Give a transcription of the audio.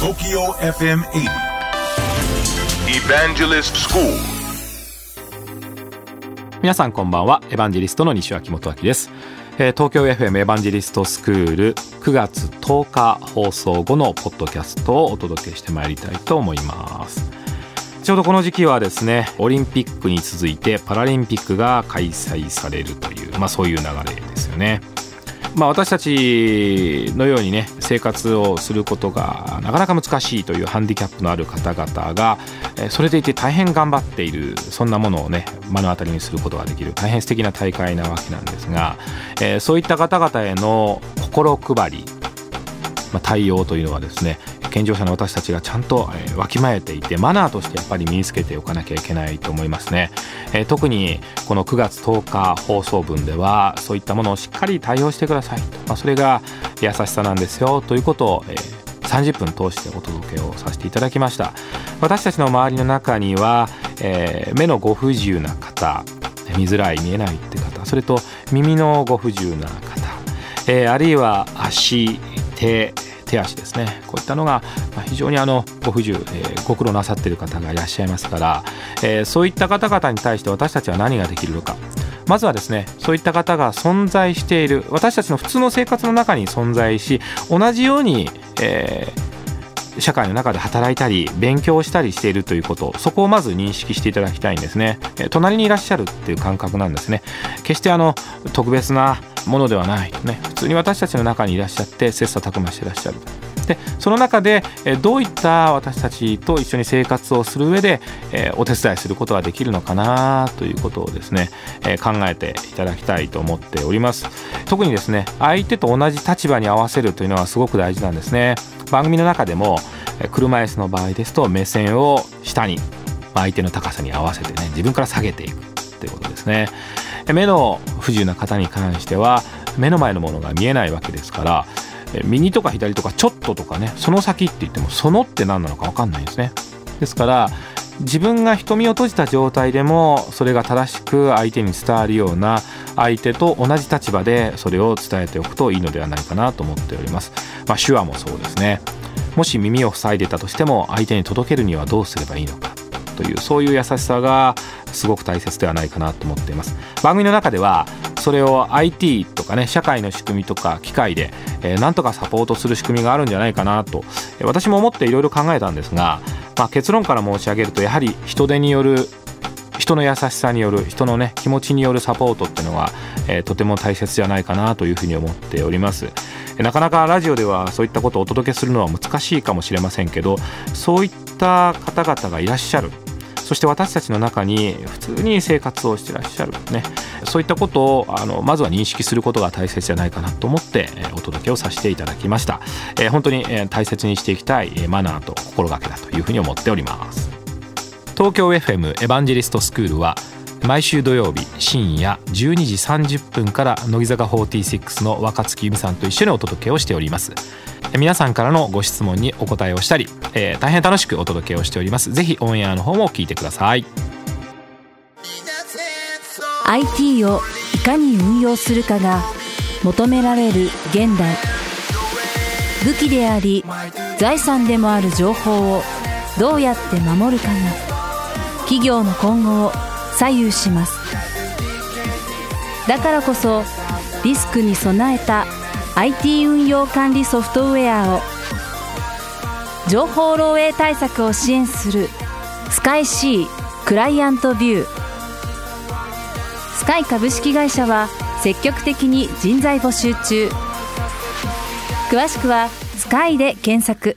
TOKYO FM 80 Evangelist School. 皆さんこんばんは。エヴァンジェリストの西脇元明です、えー東京 FM エヴァンジェリストスクール9月10日放送後のポッドキャストをお届けしてまいりたいと思います。ちょうどこの時期はですねオリンピックに続いてパラリンピックが開催されるという、まあ、そういう流れですよね。まあ、私たちのようにね生活をすることがなかなか難しいというハンディキャップのある方々がそれでいて大変頑張っているそんなものをね目の当たりにすることができる大変素敵な大会なわけなんですが、えそういった方々への心配り、ま、対応というのはですね健常者の私たちがちゃんとえわきまえていてマナーとしてやっぱり身につけておかなきゃいけないと思いますね、え特にこの9月10日放送分ではそういったものをしっかり対応してくださいと、まあ、それが優しさなんですよということを、えー30分通してお届けをさせていただきました。私たちの周りの中には、えー目のご不自由な方見づらい見えないって方それと耳のご不自由な方、えーあるいは足手手足ですね。こういったのが非常にあのご不自由、えーご苦労なさっている方がいらっしゃいますから、えーそういった方々に対して私たちは何ができるのか。まずはですねそういった方が存在している私たちの普通の生活の中に存在し同じように、えー社会の中で働いたり勉強したりしているということそこをまず認識していただきたいんですね。隣にいらっしゃるっていう感覚なんですね。決してあの特別なものではない。ね。普通に私たちの中にいらっしゃって切磋琢磨していらっしゃる。でその中でどういった私たちと一緒に生活をする上でえーお手伝いすることができるのかなということをですねえー考えていただきたいと思っております。特にですね相手と同じ立場に合わせるというのはすごく大事なんですね。番組の中でも車椅子の場合ですと目線を下に相手の高さに合わせてね自分から下げていくということですね。目の不自由な方に関しては目の前のものが見えないわけですから右とか左とかちょっととかねその先って言ってもそのって何なのか分かんないんですね。ですから自分が瞳を閉じた状態でもそれが正しく相手に伝わるような相手と同じ立場でそれを伝えておくといいのではないかなと思っております、まあ、手話もそうですね。もし耳を塞いでたとしても相手に届けるにはどうすればいいのか。というそういう優しさがすごく大切ではないかなと思っています。番組の中ではそれを IT とかね社会の仕組みとか機械で、えーなんとかサポートする仕組みがあるんじゃないかなと、えー私も思っていろいろ考えたんですが、まあ、結論から申し上げるとやはり人手による人の優しさによる人のね気持ちによるサポートっていうのは、えーとても大切じゃないかなというふうに思っております。なかなかラジオではそういったことをお届けするのは難しいかもしれませんけどそういった方々がいらっしゃる。そして私たちの中に普通に生活をしてらっしゃるね。そういったことをあのまずは認識することが大切じゃないかなと思ってえお届けをさせていただきました、えー本当にえ大切にしていきたいえマナーと心がけだというふうに思っております。東京 FM エヴァンジェリストスクールは毎週土曜日深夜12時30分から乃木坂46の若月由美さんと一緒にお届けをしております。皆さんからのご質問にお答えをしたり、えー大変楽しくお届けをしております。ぜひオンエアの方も聞いてください。IT をいかに運用するかが求められる現代。武器であり財産でもある情報をどうやって守るかが企業の今後を左右します。だからこそリスクに備えた IT 運用管理ソフトウェアを情報漏洩対策を支援するスカイ C クライアントビュースカイ株式会社は積極的に人材募集中。詳しくは「スカイで検索。